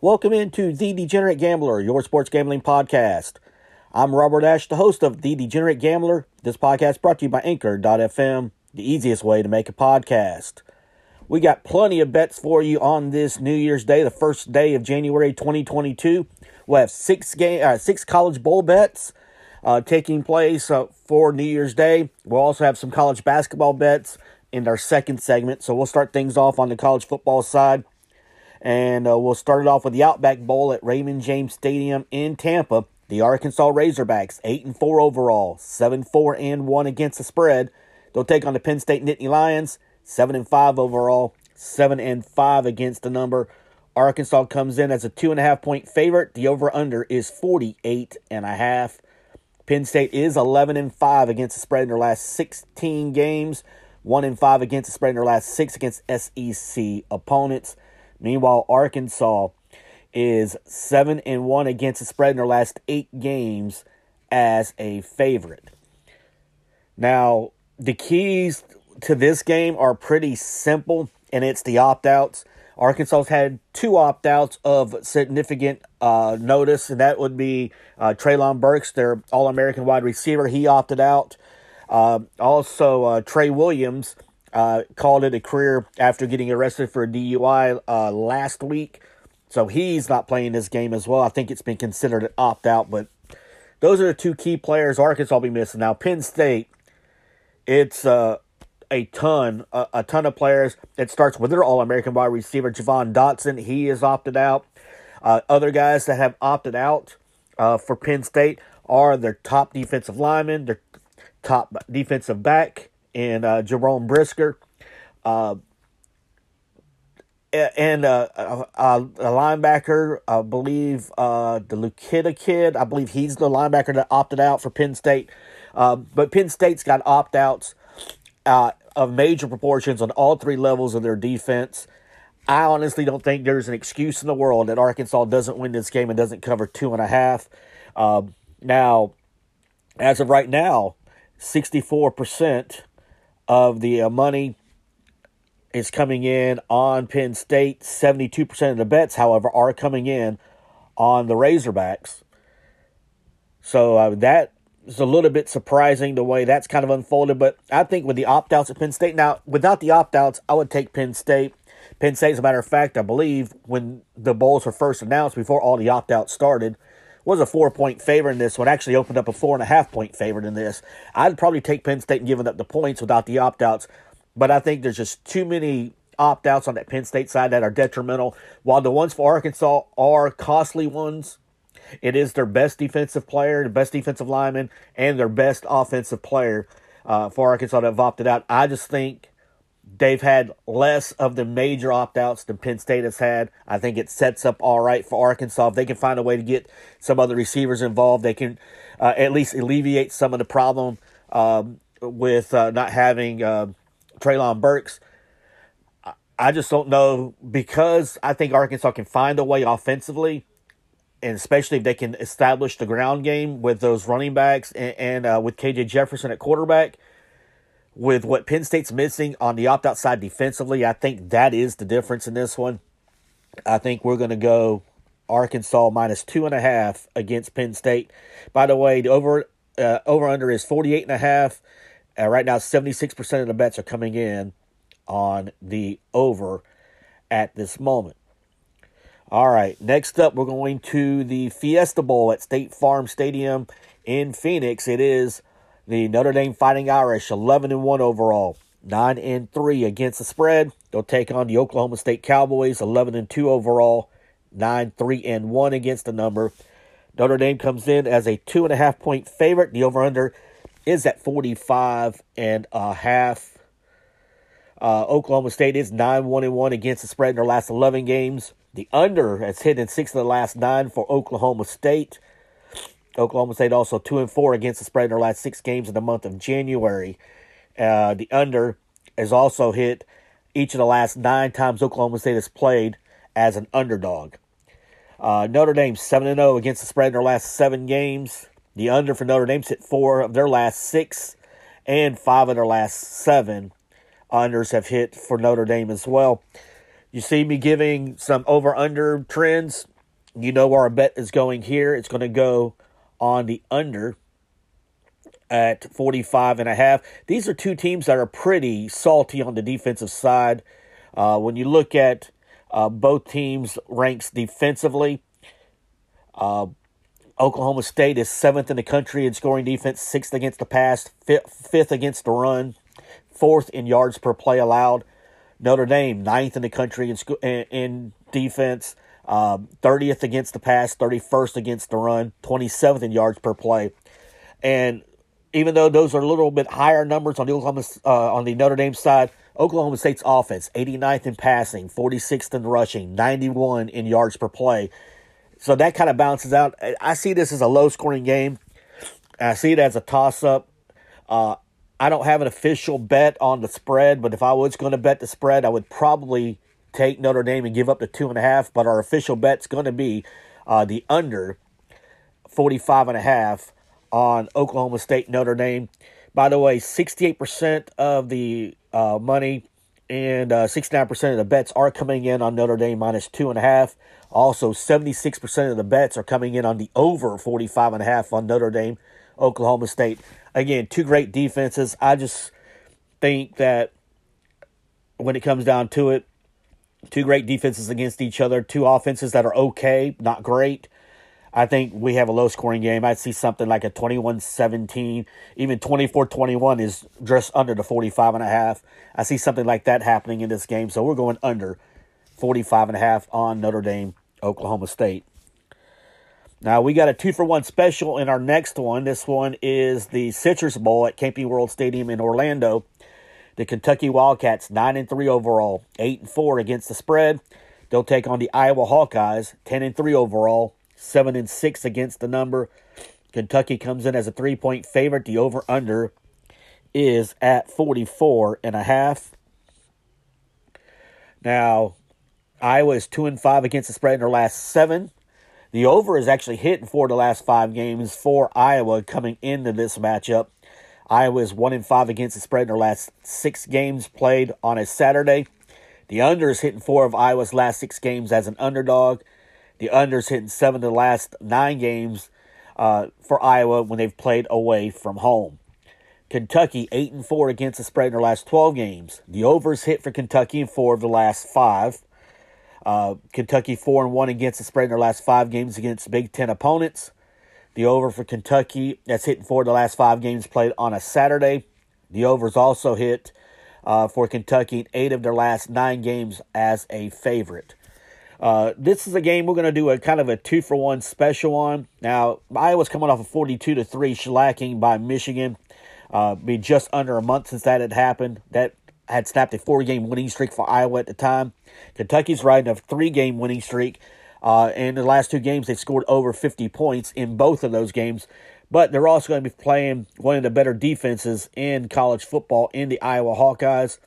Welcome into The Degenerate Gambler, your sports gambling podcast. I'm Robert Ash, the host of The Degenerate Gambler. This podcast brought to you by Anchor.fm, the easiest way to make a podcast. We got plenty of bets for you on this New Year's Day, the first day of January 2022. We'll have six game, uh, six college bowl bets uh, taking place uh, for New Year's Day. We'll also have some college basketball bets in our second segment. So we'll start things off on the college football side. And uh, we'll start it off with the Outback Bowl at Raymond James Stadium in Tampa. The Arkansas Razorbacks, 8 and 4 overall, 7 4 and 1 against the spread. They'll take on the Penn State Nittany Lions, 7 and 5 overall, 7 and 5 against the number. Arkansas comes in as a 2.5 point favorite. The over under is 48 and a half. Penn State is 11 and 5 against the spread in their last 16 games, 1 and 5 against the spread in their last 6 against SEC opponents. Meanwhile, Arkansas is 7 and 1 against the spread in their last 8 games as a favorite. Now, the keys to this game are pretty simple, and it's the opt outs. Arkansas's had two opt outs of significant uh, notice, and that would be uh, Treylon Burks, their All American wide receiver. He opted out. Uh, also, Trey Williams uh, called it a career after getting arrested for a DUI uh, last week. So he's not playing this game as well. I think it's been considered an opt out, but those are the two key players Arkansas will be missing. Now, Penn State, it's uh, a ton, a, a, ton of players. It starts with their All American wide receiver, Jahan Dotson. He is opted out. Uh, other guys that have opted out uh, for Penn State are their top defensive lineman, their top defensive back, and uh, Jerome Brisker. Uh, and uh, a, linebacker, I believe uh, the Luketa kid, I believe he's the linebacker that opted out for Penn State. Uh, but Penn State's got opt outs uh, of major proportions on all three levels of their defense. I honestly don't think there's an excuse in the world that Arkansas doesn't win this game and doesn't cover two and a half. Um, now, as of right now, 64% of the uh, money is coming in on Penn State. 72% of the bets, however, are coming in on the Razorbacks. So uh, that is a little bit surprising the way that's kind of unfolded. But I think with the opt outs at Penn State, now without the opt outs, I would take Penn State. Penn State, as a matter of fact, I believe when the bowls were first announced, before all the opt outs started, was a four point favorite in this one. Actually opened up a four and a half point favorite in this. I'd probably take Penn State and giving up the points without the opt outs. But I think there's just too many opt outs on that Penn State side that are detrimental. While the ones for Arkansas are costly ones, it is their best defensive player, the best defensive lineman, and their best offensive player uh, for Arkansas that have opted out. I just think they've had less of the major opt outs than Penn State has had. I think it sets up all right for Arkansas. If they can find a way to get some other receivers involved, they can uh, at least alleviate some of the problem um, with uh, not having uh, Treylon Burks. I just don't know because I think Arkansas can find a way offensively, and especially if they can establish the ground game with those running backs and, and uh, with KJ Jefferson at quarterback. With what Penn State's missing on the opt out side defensively, I think that is the difference in this one. I think we're going to go Arkansas minus two and a half against Penn State. By the way, the over uh, over under is 48 and a half. Uh, right now, 76% of the bets are coming in on the over at this moment. All right, next up, we're going to the Fiesta Bowl at State Farm Stadium in Phoenix. It is the Notre Dame Fighting Irish, 11 and 1 overall, 9 and 3 against the spread. They'll take on the Oklahoma State Cowboys, 11 and 2 overall, 9 3 and 1 against the number. Notre Dame comes in as a two and a half point favorite. The over under is at 45 and a half. Uh, Oklahoma State is 9 1 and 1 against the spread in their last 11 games. The under has hit in six of the last nine for Oklahoma State. Oklahoma State also 2 and 4 against the spread in their last six games in the month of January. Uh, the under has also hit each of the last nine times Oklahoma State has played as an underdog. Uh, Notre Dame 7 and 0 against the spread in their last seven games. The under for Notre Dame's hit four of their last six and five of their last seven unders have hit for Notre Dame as well. You see me giving some over under trends. You know where our bet is going here. It's going to go on the under at 45 and a half. These are two teams that are pretty salty on the defensive side. Uh, when you look at uh, both teams' ranks defensively, uh, Oklahoma State is seventh in the country in scoring defense, sixth against the pass, fifth, fifth against the run, fourth in yards per play allowed. Notre Dame, ninth in the country in, in, in defense, um, 30th against the pass, 31st against the run, 27th in yards per play. And even though those are a little bit higher numbers on the Oklahoma uh, on the Notre Dame side, Oklahoma State's offense, 89th in passing, 46th in rushing, 91 in yards per play. So that kind of balances out. I see this as a low scoring game. I see it as a toss up. Uh, I don't have an official bet on the spread, but if I was going to bet the spread, I would probably take Notre Dame and give up the two and a half. But our official bet's going to be uh, the under 45 and a half on Oklahoma State Notre Dame. By the way, 68% of the uh, money and uh, 69% of the bets are coming in on Notre Dame minus two and a half. Also, 76% of the bets are coming in on the over 45 and a half on Notre Dame, Oklahoma State. Again, two great defenses. I just think that when it comes down to it, two great defenses against each other, two offenses that are okay, not great. I think we have a low scoring game. I'd see something like a 21 17, even 24 21 is just under the 45 and a half. I see something like that happening in this game. So we're going under 45 and a half on Notre Dame, Oklahoma State. Now we got a two for one special in our next one. This one is the Citrus Bowl at Camping World Stadium in Orlando. The Kentucky Wildcats nine and three overall, eight and four against the spread. They'll take on the Iowa Hawkeyes, ten and three overall, seven and six against the number. Kentucky comes in as a three point favorite. The over under is at 44 and a half. Now, Iowa is two and five against the spread in their last seven. The over is actually hit in four of the last five games for Iowa coming into this matchup. Iowa is one in five against the spread in their last six games played on a Saturday. The under is hitting four of Iowa's last six games as an underdog. The under is hitting seven of the last nine games uh, for Iowa when they've played away from home. Kentucky eight and four against the spread in their last twelve games. The overs hit for Kentucky in four of the last five. Uh, Kentucky four and one against the spread in their last five games against Big Ten opponents. The over for Kentucky that's hitting four of the last five games played on a Saturday. The overs also hit uh, for Kentucky in eight of their last nine games as a favorite. Uh, this is a game we're going to do a kind of a two for one special on. Now, Iowa's coming off a 42 to 3 shellacking by Michigan. Uh, be just under a month since that had happened. That had snapped a four game winning streak for Iowa at the time. Kentucky's riding a three game winning streak. Uh, in the last two games, they've scored over 50 points in both of those games. But they're also going to be playing one of the better defenses in college football in the Iowa Hawkeyes.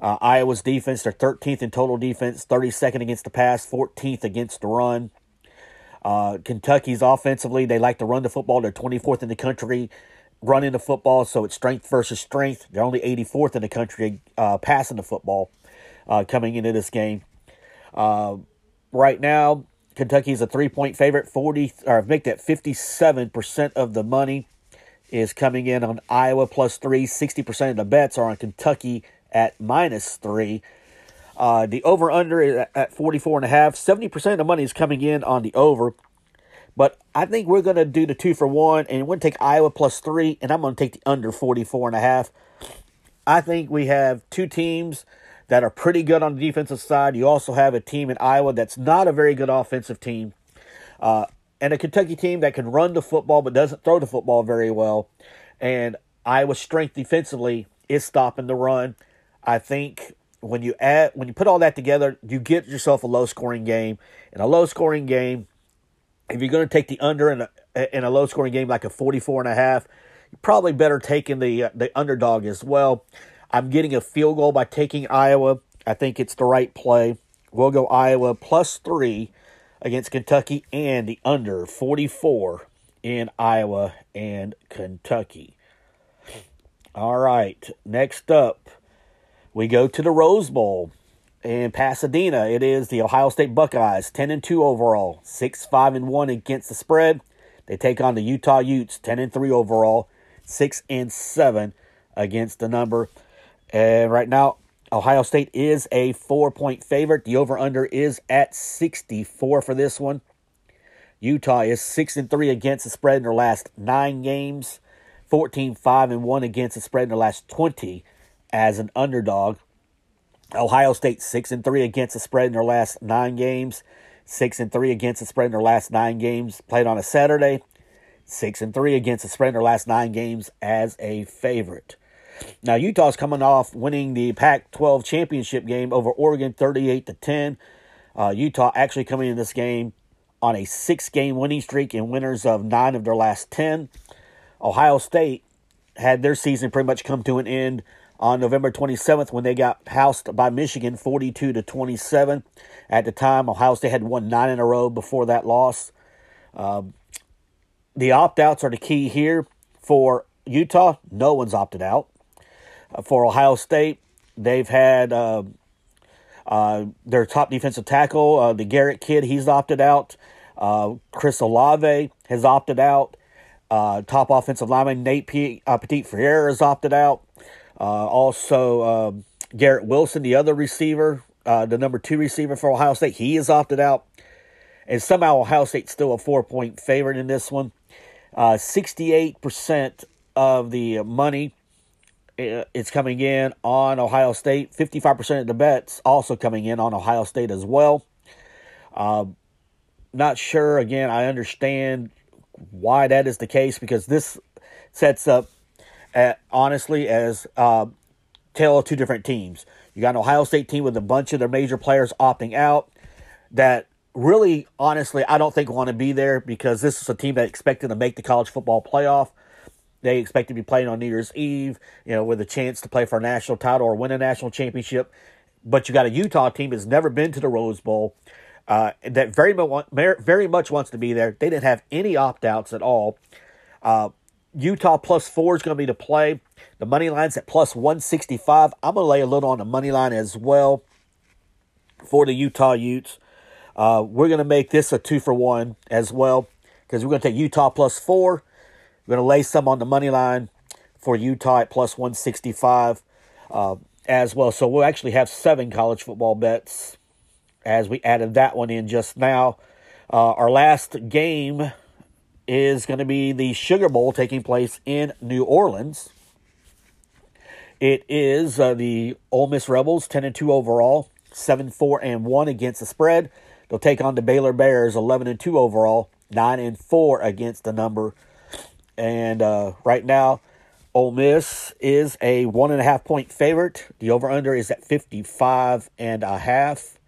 Uh, Iowa's defense, they're 13th in total defense, 32nd against the pass, 14th against the run. Uh, Kentucky's offensively, they like to run the football. They're 24th in the country running the football, so it's strength versus strength. They're only 84th in the country uh, passing the football uh, coming into this game. Uh, right now, Kentucky is a three point favorite. 40 or make that 57% of the money is coming in on Iowa plus three. 60% of the bets are on Kentucky at minus three. Uh, the over under is at 44 and a half. 70% of the money is coming in on the over. But I think we're going to do the two for one, and we're going to take Iowa plus three, and I'm going to take the under 44 and a half. I think we have two teams that are pretty good on the defensive side. You also have a team in Iowa that's not a very good offensive team, uh, and a Kentucky team that can run the football but doesn't throw the football very well. And Iowa's strength defensively is stopping the run. I think when you add when you put all that together, you get yourself a low scoring game. and a low scoring game, if you're going to take the under in a, in a low scoring game like a 44 and a half, you're probably better taking the uh, the underdog as well. I'm getting a field goal by taking Iowa. I think it's the right play. We'll go Iowa plus 3 against Kentucky and the under 44 in Iowa and Kentucky. All right, next up, we go to the Rose Bowl in Pasadena. It is the Ohio State Buckeyes, 10 and 2 overall, 6 5 and 1 against the spread. They take on the Utah Utes, 10 and 3 overall, 6 and 7 against the number. And right now, Ohio State is a four point favorite. The over under is at 64 for this one. Utah is 6 and 3 against the spread in their last nine games, 14 5 and 1 against the spread in their last 20 as an underdog. Ohio State 6 and 3 against the spread in their last nine games, 6 and 3 against the spread in their last nine games played on a Saturday, 6 and 3 against the spread in their last nine games as a favorite. Now Utah's coming off winning the Pac-12 championship game over Oregon 38 to 10. Uh, Utah actually coming in this game on a six-game winning streak and winners of nine of their last 10. Ohio State had their season pretty much come to an end on November 27th when they got housed by Michigan 42 to 27. At the time, Ohio State had won nine in a row before that loss. Um, the opt outs are the key here for Utah. No one's opted out. Uh, for Ohio State, they've had uh, uh, their top defensive tackle, uh, the Garrett kid, he's opted out. Uh, Chris Olave has opted out. Uh, top offensive lineman Nate P- Petit Ferreira has opted out. Also, um, Garrett Wilson, the other receiver, the number two receiver for Ohio State, he is opted out. And somehow Ohio State's still a four point favorite in this one. 68% of the money it's coming in on Ohio State. 55% of the bets also coming in on Ohio State as well. Uh, not sure. Again, I understand why that is the case because this sets up, at, honestly, as uh, tale of two different teams. You got an Ohio State team with a bunch of their major players opting out that really, honestly, I don't think want to be there because this is a team that expected to make the college football playoff. They expect to be playing on New Year's Eve, you know, with a chance to play for a national title or win a national championship. But you got a Utah team that's never been to the Rose Bowl, uh, that very much very much wants to be there. They didn't have any opt outs at all. Uh, Utah plus four is going to be the play. The money line's at plus 165. I'm going to lay a little on the money line as well for the Utah Utes. Uh, we're going to make this a two for one as well because we're going to take Utah plus four we're going to lay some on the money line for Utah at plus 165 uh, as well. So we'll actually have seven college football bets as we added that one in just now. Uh, our last game is going to be the Sugar Bowl taking place in New Orleans. It is uh, the Ole Miss Rebels, 10 and 2 overall, 7 4 and 1 against the spread. They'll take on the Baylor Bears, 11 and 2 overall, 9 and 4 against the number. And uh, right now, Ole Miss is a one and a half point favorite. The over under is at 55 and a half.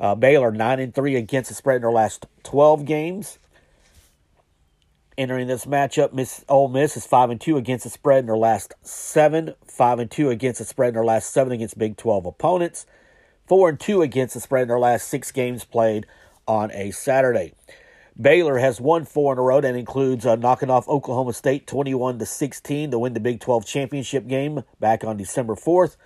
Uh, Baylor nine and three against the spread in their last 12 games. Entering this matchup, Miss Ole Miss is five and two against the spread in their last seven. Five and two against the spread in their last seven against Big 12 opponents. Four and two against the spread in their last six games played on a Saturday. Baylor has won four in a row. That includes uh, knocking off Oklahoma State 21 to 16 to win the Big 12 championship game back on December 4th.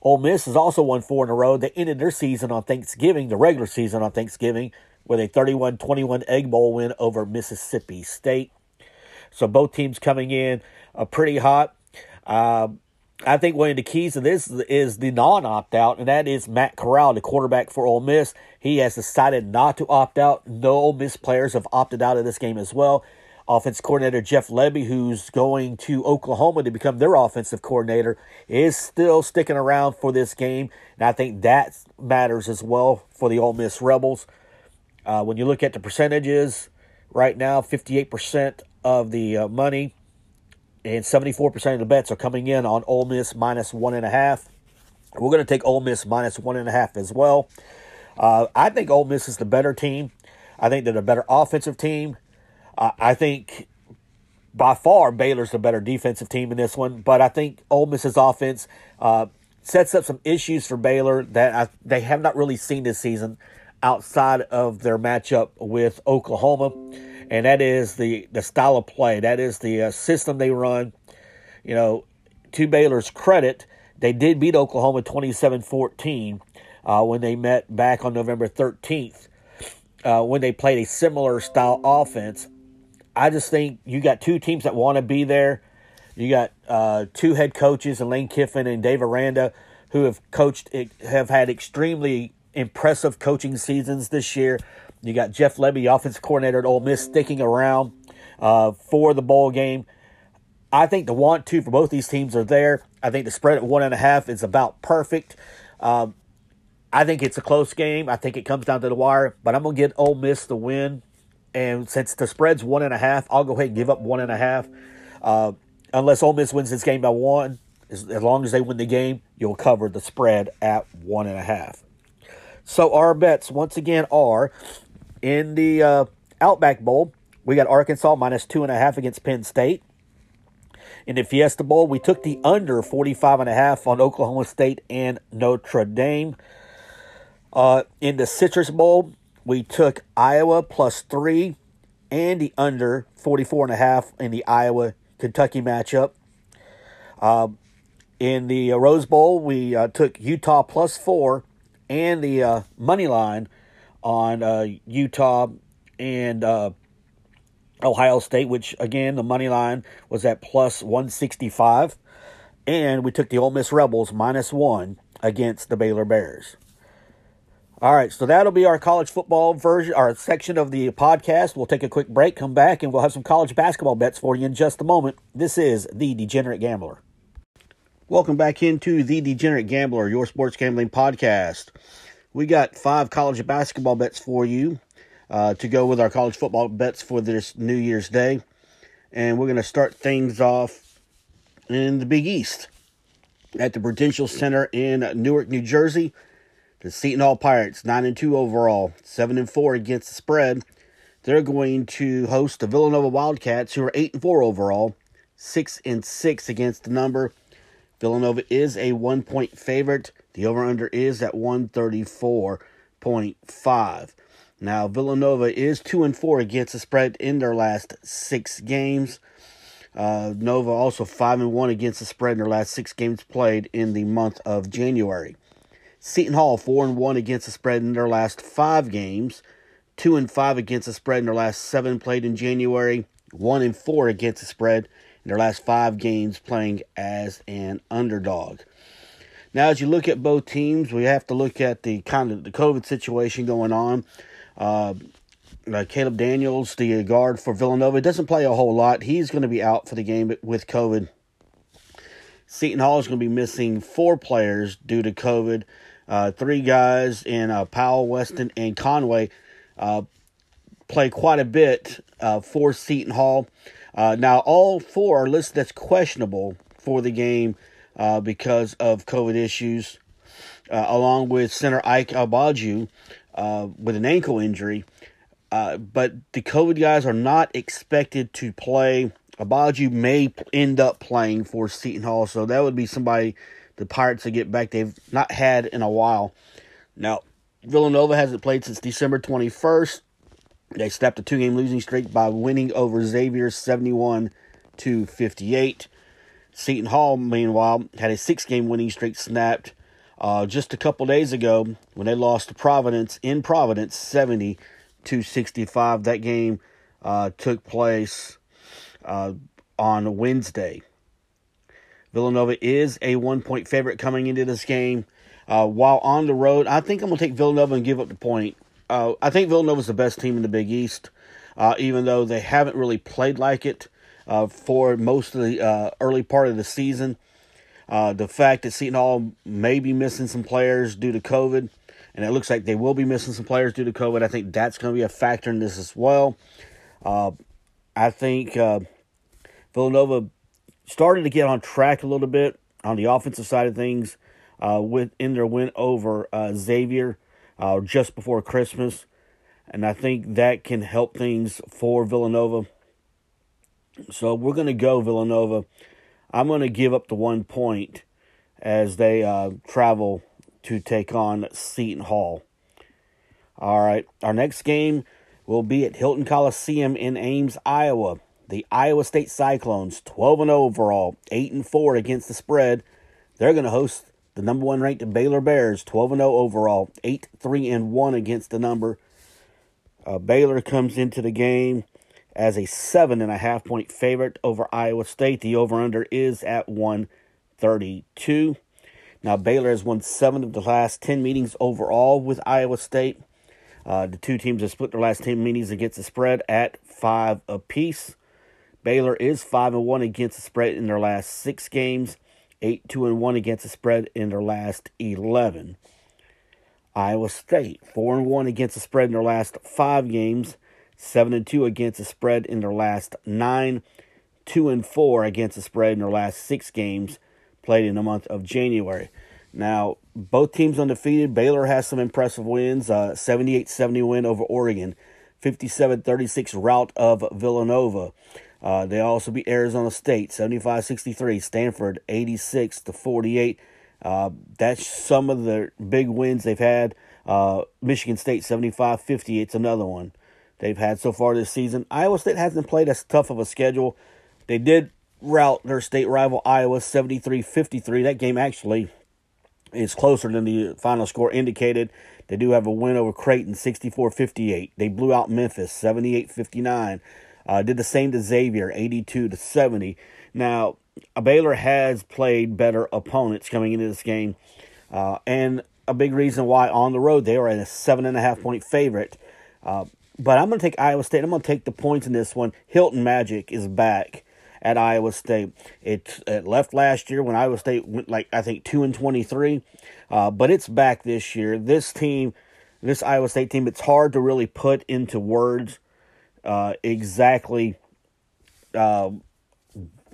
Ole Miss has also won four in a row. They ended their season on Thanksgiving, the regular season on Thanksgiving, with a 31 21 Egg Bowl win over Mississippi State. So both teams coming in uh, pretty hot. Uh, I think one of the keys to this is the non opt out, and that is Matt Corral, the quarterback for Ole Miss. He has decided not to opt out. No Ole Miss players have opted out of this game as well. Offense coordinator Jeff Lebby, who's going to Oklahoma to become their offensive coordinator, is still sticking around for this game, and I think that matters as well for the Ole Miss Rebels. Uh, when you look at the percentages, right now, 58% of the uh, money and 74% of the bets are coming in on Ole Miss minus one and a half. We're going to take Ole Miss minus one and a half as well. Uh, I think Ole Miss is the better team. I think they're the better offensive team. Uh, I think by far Baylor's the better defensive team in this one, but I think Ole Miss's offense uh, sets up some issues for Baylor that I, they have not really seen this season outside of their matchup with Oklahoma and that is the the style of play. That is the uh, system they run. You know, to Baylor's credit, they did beat Oklahoma 27 14 uh, when they met back on November 13th uh, when they played a similar style offense. I just think you got two teams that want to be there. You got uh, two head coaches, Lane Kiffin and Dave Aranda, who have coached, have had extremely impressive coaching seasons this year. You got Jeff Lebby, offensive coordinator at Ole Miss, sticking around uh, for the bowl game. I think the want to for both these teams are there. I think the spread at one and a half is about perfect. Um, I think it's a close game. I think it comes down to the wire, but I'm gonna get Ole Miss the win. And since the spread's one and a half, I'll go ahead and give up one and a half. Uh, unless Ole Miss wins this game by one, as, as long as they win the game, you'll cover the spread at one and a half. So our bets once again are in the uh, Outback Bowl. We got Arkansas minus two and a half against Penn State. In the Fiesta Bowl, we took the under 45 and a half on Oklahoma State and Notre Dame. Uh, in the Citrus Bowl, we took Iowa plus three and the under 44 and a half in the Iowa Kentucky matchup. Uh, in the Rose Bowl, we uh, took Utah plus four and the uh, money line on uh, Utah and uh, Ohio State, which again the money line was at plus 165, and we took the Ole Miss Rebels minus one against the Baylor Bears. All right, so that'll be our college football version, our section of the podcast. We'll take a quick break, come back, and we'll have some college basketball bets for you in just a moment. This is the Degenerate Gambler. Welcome back into the Degenerate Gambler, your sports gambling podcast. We got five college basketball bets for you uh, to go with our college football bets for this New Year's Day. And we're going to start things off in the Big East at the Prudential Center in Newark, New Jersey. The Seton Hall Pirates, 9 and 2 overall, 7 and 4 against the spread. They're going to host the Villanova Wildcats, who are 8 and 4 overall, 6 and 6 against the number. Villanova is a one point favorite. The over under is at 134.5. Now, Villanova is 2 and 4 against the spread in their last six games. Uh, Nova also 5 and 1 against the spread in their last six games played in the month of January. Seton Hall 4 and 1 against the spread in their last five games. 2 and 5 against the spread in their last seven played in January. 1 and 4 against the spread in their last five games playing as an underdog. Now, as you look at both teams, we have to look at the kind of the COVID situation going on. Uh, uh, Caleb Daniels, the guard for Villanova, doesn't play a whole lot. He's going to be out for the game with COVID. Seton Hall is going to be missing four players due to COVID. Uh, three guys in uh, Powell, Weston, and Conway uh, play quite a bit uh, for Seton Hall. Uh, now, all four are listed as questionable for the game uh, because of COVID issues, uh, along with center Ike Agboju uh, with an ankle injury. Uh, but the COVID guys are not expected to play. Agboju may end up playing for Seton Hall, so that would be somebody the Pirates to get back they've not had in a while. Now, Villanova hasn't played since December 21st. They snapped a two game losing streak by winning over Xavier 71 to 58. Seton Hall, meanwhile, had a six game winning streak snapped uh, just a couple days ago when they lost to Providence in Providence 70 to 65. That game uh, took place uh, on Wednesday. Villanova is a one point favorite coming into this game. Uh, while on the road, I think I'm going to take Villanova and give up the point. Uh, I think Villanova's the best team in the Big East, uh, even though they haven't really played like it uh, for most of the uh, early part of the season. Uh, the fact that Seton Hall may be missing some players due to COVID, and it looks like they will be missing some players due to COVID, I think that's going to be a factor in this as well. Uh, I think Villanova started to get on track a little bit on the offensive side of things with in their win over Xavier uh, just before Christmas. And I think that can help things for Villanova. So we're going to go Villanova. I'm going to give up the one point as they uh, travel to take on Seton Hall. All right, our next game will be at Hilton Coliseum in Ames, Iowa. the Iowa State Cyclones, 12 and overall, 8 and 4 against the spread. They're going to host the number one ranked Baylor Bears, 12 and 0 overall, 8 3 and 1 against the number. Uh, Baylor comes into the game as a seven and a half point favorite over Iowa State. The over under is at 132. Now, Baylor has won seven of the last 10 meetings overall with Iowa State. Uh, the two teams have split their last 10 meetings against the spread at five apiece. Baylor is 5 and 1 against the spread in their last six games, 8 2 and 1 against the spread in their last 11. Iowa State, 4 and 1 against the spread in their last five games, 7 and 2 against the spread in their last nine, 2 and 4 against the spread in their last six games played in the month of January. Now, both teams undefeated. Baylor has some impressive wins uh, 78 70 win over Oregon, 57 36 rout of Villanova. Uh, they also beat Arizona State 75 63, Stanford 86 to 48. Uh, that's some of the big wins they've had. Uh, Michigan State 75 50, it's another one they've had so far this season. Iowa State hasn't played as tough of a schedule. They did rout their state rival Iowa 73 53. That game actually is closer than the final score indicated. They do have a win over Creighton 64 58. They blew out Memphis 78 59. Uh, did the same to Xavier, 82 to 70. Now, a Baylor has played better opponents coming into this game, uh, and a big reason why on the road they are a seven and a half point favorite. Uh, but I'm going to take Iowa State. I'm going to take the points in this one. Hilton Magic is back at Iowa State. It, it left last year when Iowa State went like I think two and twenty three, uh, but it's back this year. This team, this Iowa State team, it's hard to really put into words uh, exactly uh,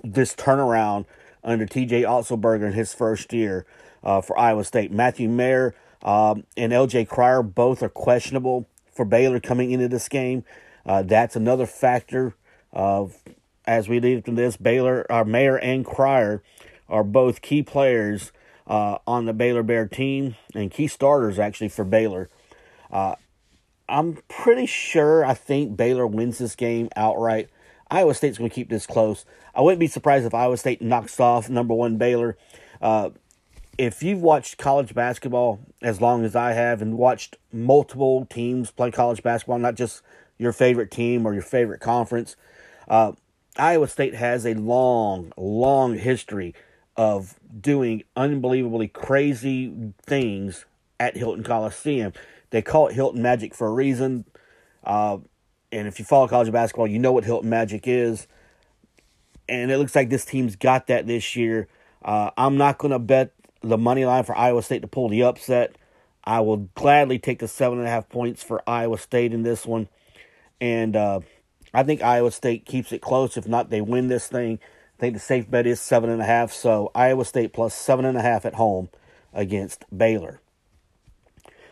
this turnaround under TJ Otzelberger in his first year uh, for Iowa State. Matthew Mayer um, and LJ Cryer both are questionable for Baylor coming into this game. Uh, that's another factor of as we lead from this. Baylor, our Mayer and Cryer, are both key players uh, on the Baylor Bear team and key starters actually for Baylor. Uh, I'm pretty sure I think Baylor wins this game outright. Iowa State's going to keep this close. I wouldn't be surprised if Iowa State knocks off number one Baylor. Uh, if you've watched college basketball as long as I have and watched multiple teams play college basketball, not just your favorite team or your favorite conference, uh, Iowa State has a long, long history of doing unbelievably crazy things at Hilton Coliseum. They call it Hilton Magic for a reason. Uh, and if you follow college basketball, you know what Hilton Magic is. And it looks like this team's got that this year. Uh, I'm not going to bet the money line for Iowa State to pull the upset. I will gladly take the seven and a half points for Iowa State in this one. And uh, I think Iowa State keeps it close. If not, they win this thing. I think the safe bet is seven and a half. So Iowa State plus seven and a half at home against Baylor.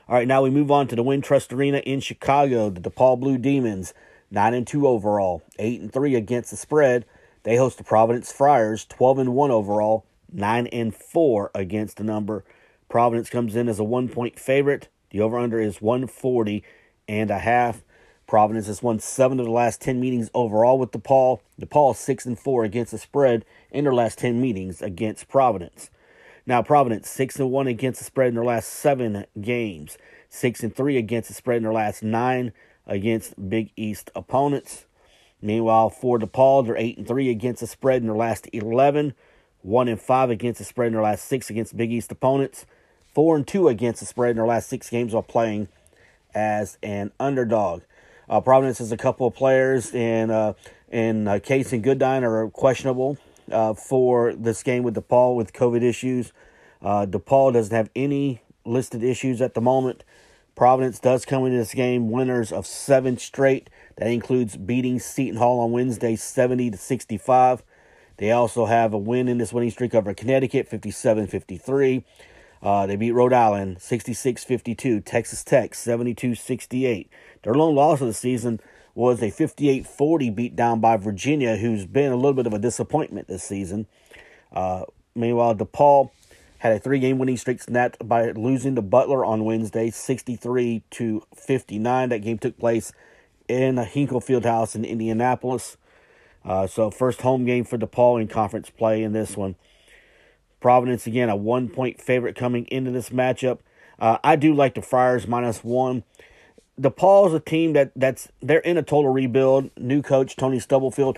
All right, now we move on to the Wintrust Arena in Chicago. The DePaul Blue Demons, nine and two overall, eight and three against the spread. They host the Providence Friars, twelve and one overall, nine and four against the number. Providence comes in as a one point favorite. The over under is 140 and a half. Providence has won seven of the last ten meetings overall with DePaul. DePaul is six and four against the spread in their last ten meetings against Providence. Now, Providence, 6 and 1 against the spread in their last seven games, 6 and 3 against the spread in their last nine against Big East opponents. Meanwhile, for DePaul, they're 8 and 3 against the spread in their last 11, 1 and 5 against the spread in their last six against Big East opponents, 4 and 2 against the spread in their last six games while playing as an underdog. Uh, Providence has a couple of players in uh, uh, Case and Goodine are questionable uh, for this game with DePaul with COVID issues. Uh, DePaul doesn't have any listed issues at the moment. Providence does come into this game winners of seven straight. That includes beating Seton Hall on Wednesday 70 to 65. They also have a win in this winning streak over Connecticut 57 53. Uh, they beat Rhode Island 66 52. Texas Tech 72 68. Their lone loss of the season was a 58 40 beat down by Virginia, who's been a little bit of a disappointment this season. Uh, meanwhile, DePaul had a three game winning streak snapped by losing to Butler on Wednesday, 63 to 59. That game took place in a Hinkle Fieldhouse in Indianapolis. Uh, so first home game for DePaul in conference play in this one. Providence again a one point favorite coming into this matchup. Uh, I do like the Friars minus one. DePaul is a team that that's they're in a total rebuild. New coach Tony Stubblefield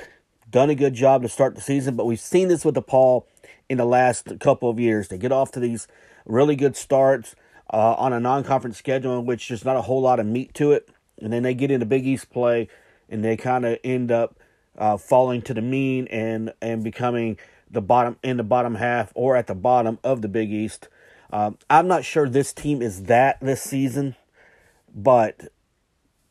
done a good job to start the season, but we've seen this with DePaul in the last couple of years. They get off to these really good starts uh, on a non-conference schedule in which there's not a whole lot of meat to it, and then they get into Big East play and they kind of end up uh, falling to the mean and and becoming the bottom in the bottom half or at the bottom of the Big East. Um, I'm not sure this team is that this season, but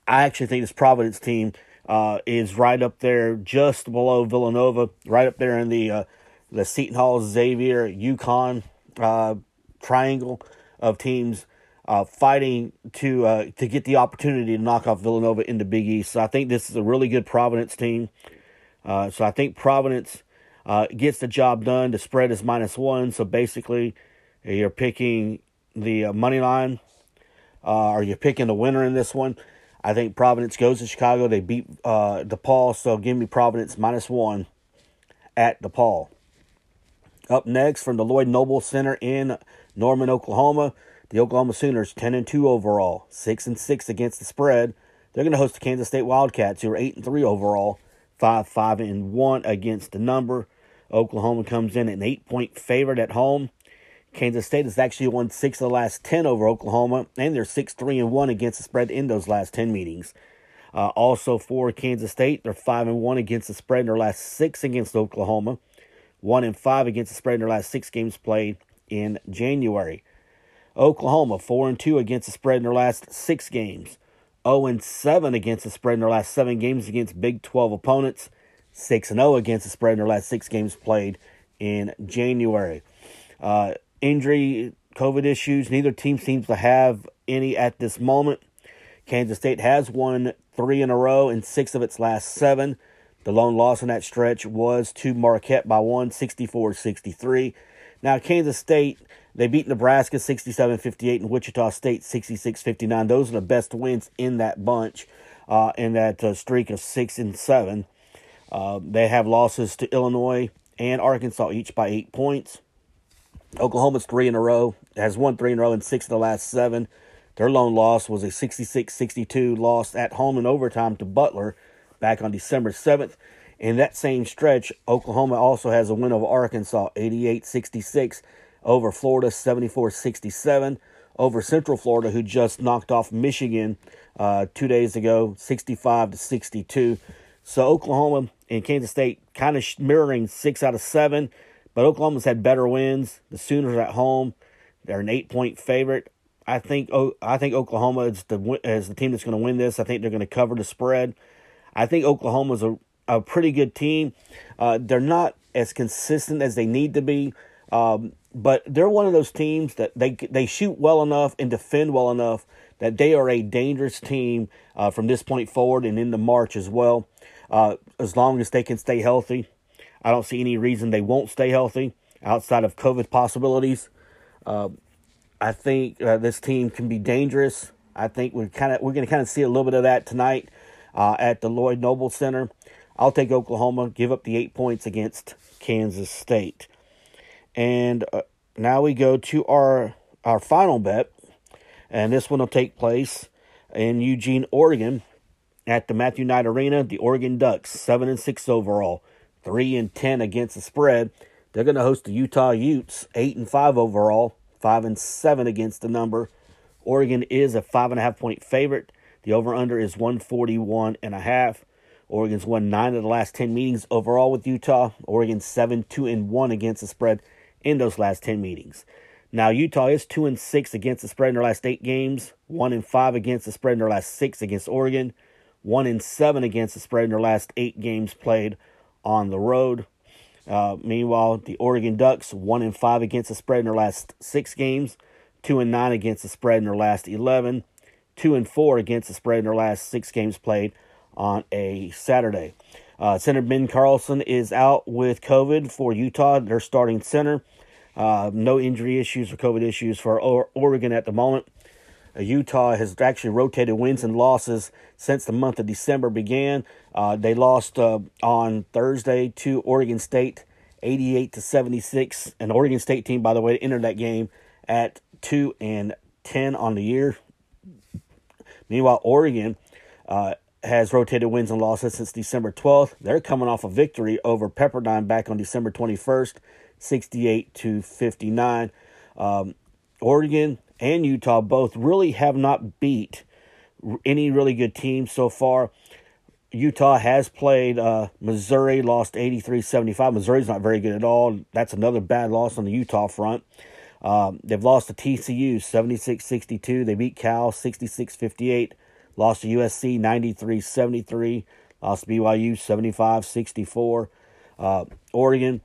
I actually think this Providence team uh, is right up there, just below Villanova, right up there in the uh, the Seton Hall, Xavier, UConn uh, triangle of teams uh, fighting to uh, to get the opportunity to knock off Villanova in the Big East. So I think this is a really good Providence team. Uh, so I think Providence uh, gets the job done. The spread is minus one. So basically, you're picking the uh, money line, uh, or you're picking the winner in this one. I think Providence goes to Chicago. They beat uh, DePaul, so give me Providence minus one at DePaul. Up next from the Lloyd Noble Center in Norman, Oklahoma, the Oklahoma Sooners, 10 and 2 overall, 6 and 6 against the spread. They're going to host the Kansas State Wildcats, who are 8 and 3 overall, 5 5 and 1 against the number. Oklahoma comes in an 8 point favorite at home. Kansas State has actually won 6 of the last 10 over Oklahoma, and they're 6 3 and 1 against the spread in those last 10 meetings. Uh, also for Kansas State, they're 5 and 1 against the spread in their last 6 against Oklahoma, 1 and 5 against the spread in their last 6 games played in January. Oklahoma 4 and 2 against the spread in their last 6 games. 0 and 7 against the spread in their last 7 games against Big 12 opponents. 6 and 0 against the spread in their last 6 games played in January. Uh, injury, COVID issues, neither team seems to have any at this moment. Kansas State has won 3 in a row in 6 of its last 7. The lone loss in that stretch was to Marquette by 1, 64 63. Now, Kansas State, they beat Nebraska 67 58 and Wichita State 66 59. Those are the best wins in that bunch, uh, in that uh, streak of 6 and 7. Uh, they have losses to Illinois and Arkansas, each by eight points. Oklahoma's three in a row, has won three in a row in six of the last seven. Their lone loss was a 66 62 loss at home in overtime to Butler back on December 7th. In that same stretch, Oklahoma also has a win over Arkansas, 88-66, over Florida, 74-67, over Central Florida, who just knocked off Michigan uh, two days ago, 65 to 62. So Oklahoma and Kansas State kind of mirroring six out of seven, but Oklahoma's had better wins. The Sooners at home, they're an eight-point favorite. I think I think Oklahoma is the is the team that's going to win this. I think they're going to cover the spread. I think Oklahoma's a a pretty good team. Uh, they're not as consistent as they need to be, um, but they're one of those teams that they they shoot well enough and defend well enough that they are a dangerous team uh, from this point forward and into March as well. Uh, as long as they can stay healthy, I don't see any reason they won't stay healthy outside of COVID possibilities. Uh, I think uh, this team can be dangerous. I think we're kind of we're going to kind of see a little bit of that tonight uh, at the Lloyd Noble Center. I'll take Oklahoma, give up the eight points against Kansas State. And uh, now we go to our our final bet, and this one will take place in Eugene, Oregon, at the Matthew Knight Arena. The Oregon Ducks, seven and six overall, three and ten against the spread. They're going to host the Utah Utes, eight and five overall, five and seven against the number. Oregon is a five and a half point favorite. The over under is 141 and a half. Oregon's won nine of the last 10 meetings overall with Utah. Oregon 7 2 and 1 against the spread in those last 10 meetings. Now, Utah is 2 and 6 against the spread in their last eight games, 1 and 5 against the spread in their last six against Oregon, 1 and 7 against the spread in their last eight games played on the road. Uh, meanwhile, the Oregon Ducks, 1 and 5 against the spread in their last six games, 2 and 9 against the spread in their last 11, 2 and 4 against the spread in their last six games played on a Saturday. Uh, center Ben Carlson is out with COVID for Utah. Their starting center. Uh, no injury issues or COVID issues for Oregon at the moment. Uh, Utah has actually rotated wins and losses since the month of December began. Uh, they lost uh, on Thursday to Oregon State, 88 to 76. An Oregon State team, by the way, entered that game at two and 10 on the year. Meanwhile, Oregon uh, has rotated wins and losses since December 12th. They're coming off a victory over Pepperdine back on December 21st, 68 to 59. Um, Oregon and Utah both really have not beat any really good teams so far. Utah has played uh, Missouri, lost 83 75. Missouri's not very good at all. That's another bad loss on the Utah front. Um, they've lost to TCU 76 62. They beat Cal 66 58. Lost to USC 93 73. Lost to BYU 75 64. Uh, Oregon,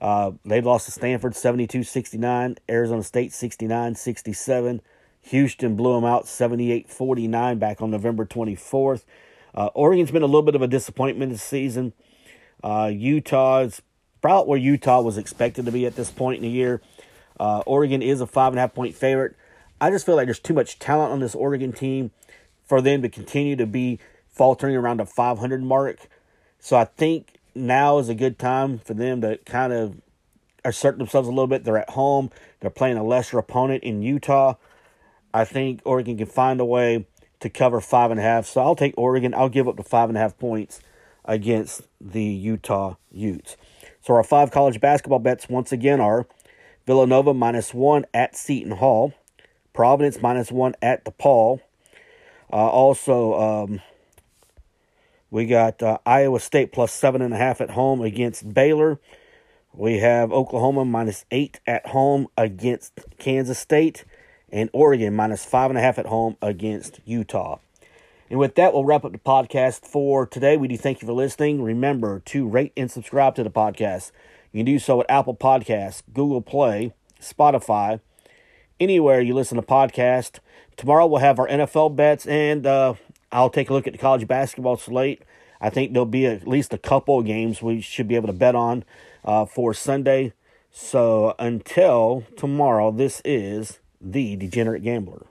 uh, they lost to Stanford 72 69. Arizona State 69 67. Houston blew them out 78 49 back on November 24th. Uh, Oregon's been a little bit of a disappointment this season. Uh, Utah's about where Utah was expected to be at this point in the year. Uh, Oregon is a five and a half point favorite. I just feel like there's too much talent on this Oregon team for them to continue to be faltering around the 500 mark. So I think now is a good time for them to kind of assert themselves a little bit. They're at home. They're playing a lesser opponent in Utah. I think Oregon can find a way to cover five and a half. So I'll take Oregon. I'll give up to five and a half points against the Utah Utes. So our five college basketball bets once again are Villanova minus one at Seton Hall, Providence minus one at DePaul. Uh, also, um, we got uh, Iowa State plus seven and a half at home against Baylor. We have Oklahoma minus eight at home against Kansas State and Oregon minus five and a half at home against Utah. And with that, we'll wrap up the podcast for today. We do thank you for listening. Remember to rate and subscribe to the podcast. You can do so at Apple Podcasts, Google Play, Spotify, anywhere you listen to podcast. Tomorrow we'll have our NFL bets, and uh, I'll take a look at the college basketball slate. I think there'll be at least a couple of games we should be able to bet on uh, for Sunday. So until tomorrow, this is the Degenerate Gambler.